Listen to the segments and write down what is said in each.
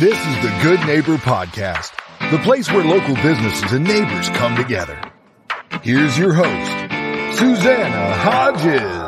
This is the Good Neighbor Podcast, the place where local businesses and neighbors come together. Here's your host, Susanna Hodges.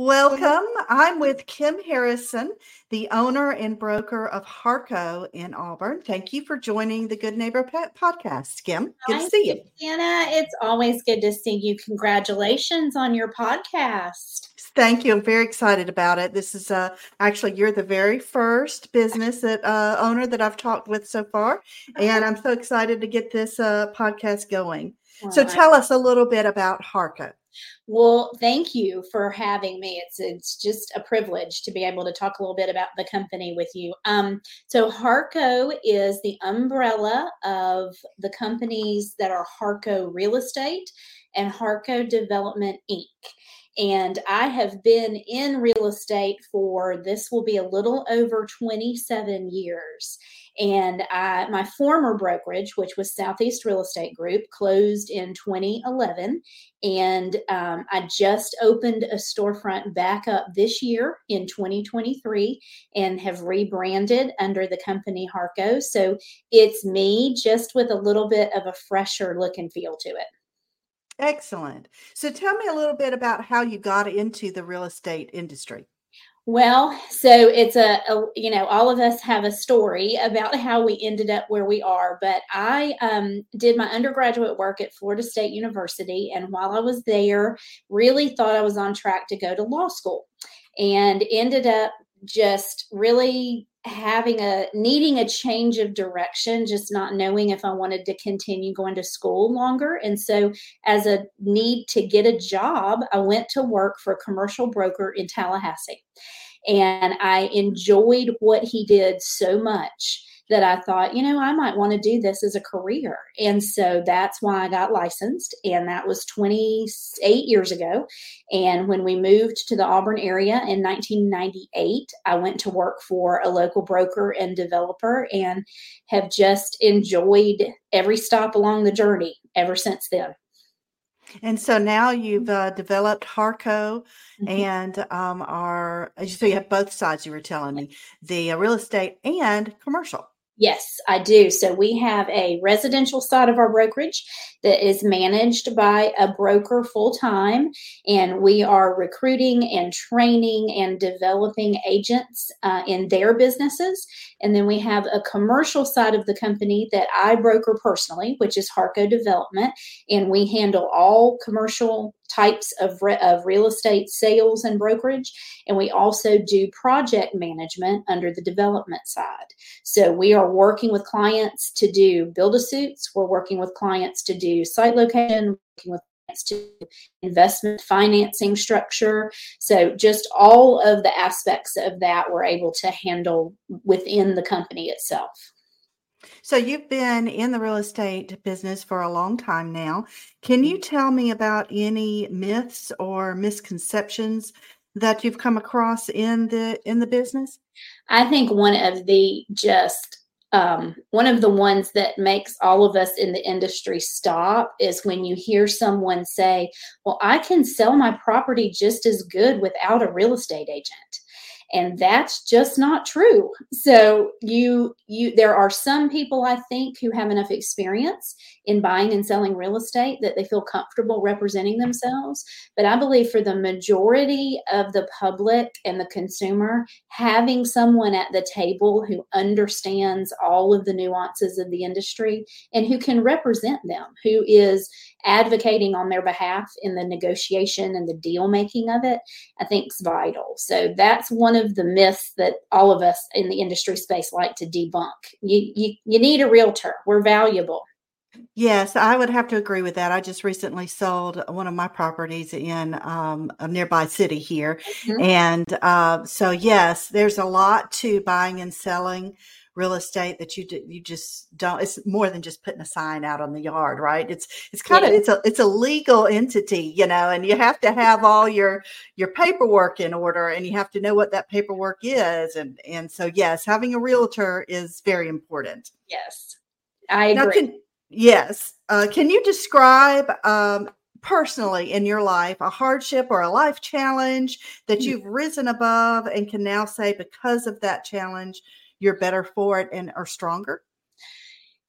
Welcome. I'm with Kim Harrison, the owner and broker of Harrco in Auburn. Thank you for joining the Good Neighbor Pet Podcast, Kim. Good Hi, to see you. Anna, it's always good to see you. Congratulations on your podcast. Thank you. I'm very excited about it. This is uh, actually you're the very first business that uh, owner that I've talked with so far, and I'm so excited to get this uh, podcast going. So Well, I- tell us a little bit about Harrco. Well, thank you for having me. It's it's just a privilege to be able to talk a little bit about the company with you. Um, so Harrco is the umbrella of the companies that are Harrco Real Estate and Harrco Development Inc. And I have been in real estate for this will be a little over 27 years. And I, my former brokerage, which was Southeast Real Estate Group, closed in 2011 and um, I just opened a storefront back up this year in 2023 and have rebranded under the company Harrco. So it's me just with a little bit of a fresher look and feel to it. Excellent. So tell me a little bit about how you got into the real estate industry. Well, so it's a, a you know all of us have a story about how we ended up where we are, but I um, did my undergraduate work at Florida State University, and while I was there, really thought I was on track to go to law school, and ended up just really having a needing a change of direction just not knowing if i wanted to continue going to school longer. And so as a need to get a job i went to work for a commercial broker in tallahassee. And i enjoyed what he did so much that I thought, you know, I might want to do this as a career. And so that's why I got licensed. And that was 28 years ago. And when we moved to the Auburn area in 1998, I went to work for a local broker and developer and have just enjoyed every stop along the journey ever since then. And so now you've uh, developed Harrco Mhm. and um, are so you have both sides. You were telling me the uh, real estate and commercial. Yes, I do. So we have a residential side of our brokerage that is managed by a broker full time, and we are recruiting and training and developing agents uh, in their businesses. And then we have a commercial side of the company that I broker personally, which is Harrco Development, and we handle all commercial types of, re- of real estate sales and brokerage. And we also do project management under the development side. So we are working with clients to do build a suits. We're working with clients to do site location, working with clients to investment financing structure. So just all of the aspects of that we're able to handle within the company itself. So you've been in the real estate business for a long time now. Can you tell me about any myths or misconceptions that you've come across in the in the business? I think one of the just um, one of the ones that makes all of us in the industry stop is when you hear someone say, Well, I can sell my property just as good without a real estate agent. And that's just not true. So you you there are some people I think who have enough experience in buying and selling real estate that they feel comfortable representing themselves. But I believe for the majority of the public and the consumer, having someone at the table who understands all of the nuances of the industry and who can represent them, who is advocating on their behalf in the negotiation and the deal making of it, I think is vital. So that's one of the myths that all of us in the industry space like to debunk. You you, you need a realtor. We're valuable. Yes, I would have to agree with that. I just recently sold one of my properties in um, a nearby city here. Mhm. And uh, so, yes, there's a lot to buying and selling real estate that you d- you just don't it's more than just putting a sign out on the yard right it's it's kind of it's a it's a legal entity you know and you have to have all your your paperwork in order and you have to know what that paperwork is and and so yes having a realtor is very important Yes. I agree. can, yes. Uh, can you describe um, personally in your life a hardship or a life challenge that you've risen above and can now say because of that challenge you're better for it and are stronger?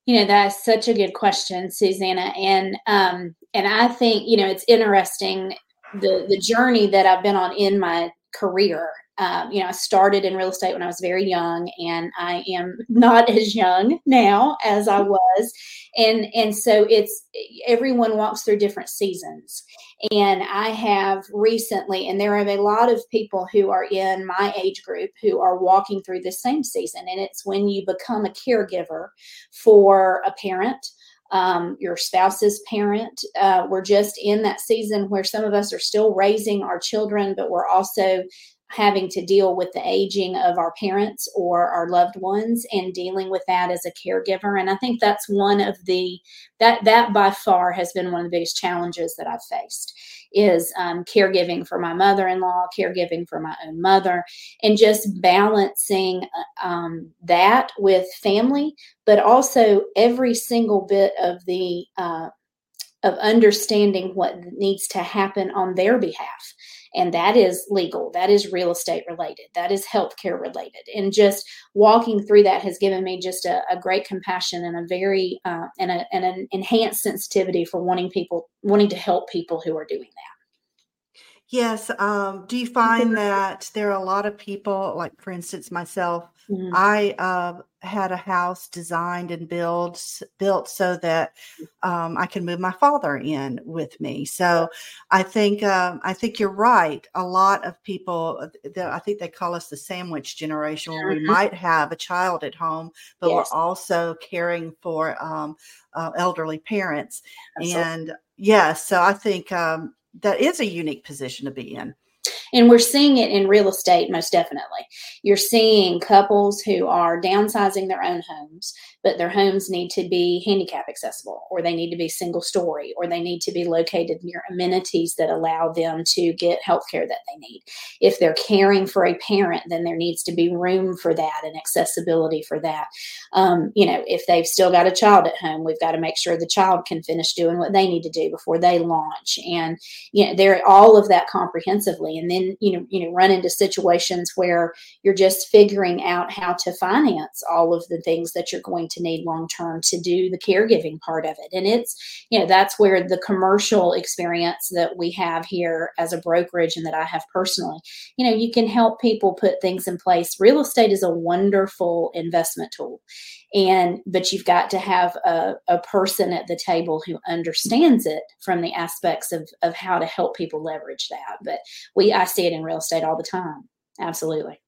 You know that's such a good question susanna and um and i think you know it's interesting the the journey that i've been on in my career um, you know, I started in real estate when I was very young, and I am not as young now as I was, and and so it's everyone walks through different seasons, and I have recently, and there are a lot of people who are in my age group who are walking through the same season, and it's when you become a caregiver for a parent um, your spouse's parent. Uh, we're just in that season where some of us are still raising our children, but we're also having to deal with the aging of our parents or our loved ones and dealing with that as a caregiver. And i think that's one of the that that by far has been one of the biggest challenges that i've faced is um, caregiving for my mother-in-law caregiving for my own mother and just balancing uh, um, that with family but also every single bit of the uh, of understanding what needs to happen on their behalf and that is legal. That is real estate related. That is healthcare related. And just walking through that has given me just a, a great compassion and a very uh, and, a, and an enhanced sensitivity for wanting people wanting to help people who are doing that yes um, do you find that there are a lot of people like for instance myself Mm-hmm. I uh, had a house designed and built built so that um, I can move my father in with me. So I think um, I think you're right. A lot of people, uh, I think they call us the sandwich generation, where we mm-hmm. might have a child at home, but yes. we're also caring for um, uh, elderly parents. Absolutely. And yes, yeah, so I think um, that is a unique position to be in. And we're seeing it in real estate, most definitely. You're seeing couples who are downsizing their own homes, but their homes need to be handicap accessible, or they need to be single story, or they need to be located near amenities that allow them to get health care that they need. If they're caring for a parent, then there needs to be room for that and accessibility for that. Um, you know, if they've still got a child at home, we've got to make sure the child can finish doing what they need to do before they launch. And, you know, they're all of that comprehensively. And then, you know, you know, run into situations where you're just figuring out how to finance all of the things that you're going to need long term to do the caregiving part of it. And it's, you know, that's where the commercial experience that we have here as a brokerage and that I have personally, you know, you can help people put things in place. Real estate is a wonderful investment tool. And, but you've got to have a, a person at the table who understands it from the aspects of, of how to help people leverage that. But we, I see it in real estate all the time. Absolutely.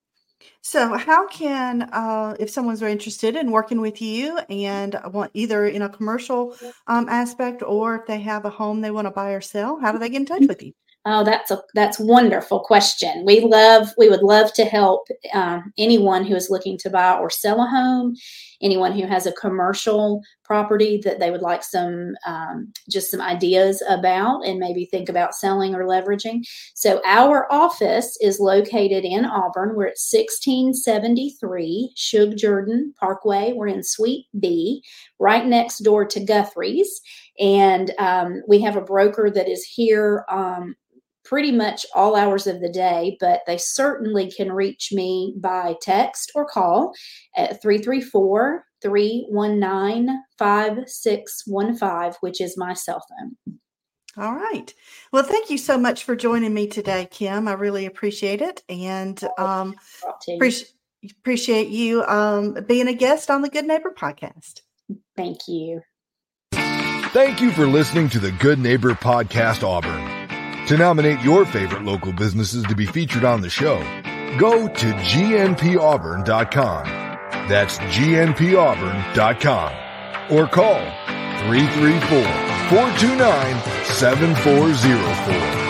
So, how can, uh, if someone's very interested in working with you and want either in a commercial um, aspect or if they have a home they want to buy or sell, how do they get in touch with you? Oh, that's a that's wonderful question. We love we would love to help um, anyone who is looking to buy or sell a home, anyone who has a commercial property that they would like some um, just some ideas about and maybe think about selling or leveraging. So our office is located in Auburn. We're at 1673 Shug Jordan Parkway. We're in Suite B, right next door to Guthrie's. And um, we have a broker that is here um, pretty much all hours of the day, but they certainly can reach me by text or call at 334 319 5615, which is my cell phone. All right. Well, thank you so much for joining me today, Kim. I really appreciate it. And um, appreciate, appreciate you um, being a guest on the Good Neighbor podcast. Thank you. Thank you for listening to the Good Neighbor Podcast Auburn. To nominate your favorite local businesses to be featured on the show, go to gnpauburn.com. That's gnpauburn.com or call 334 429 7404.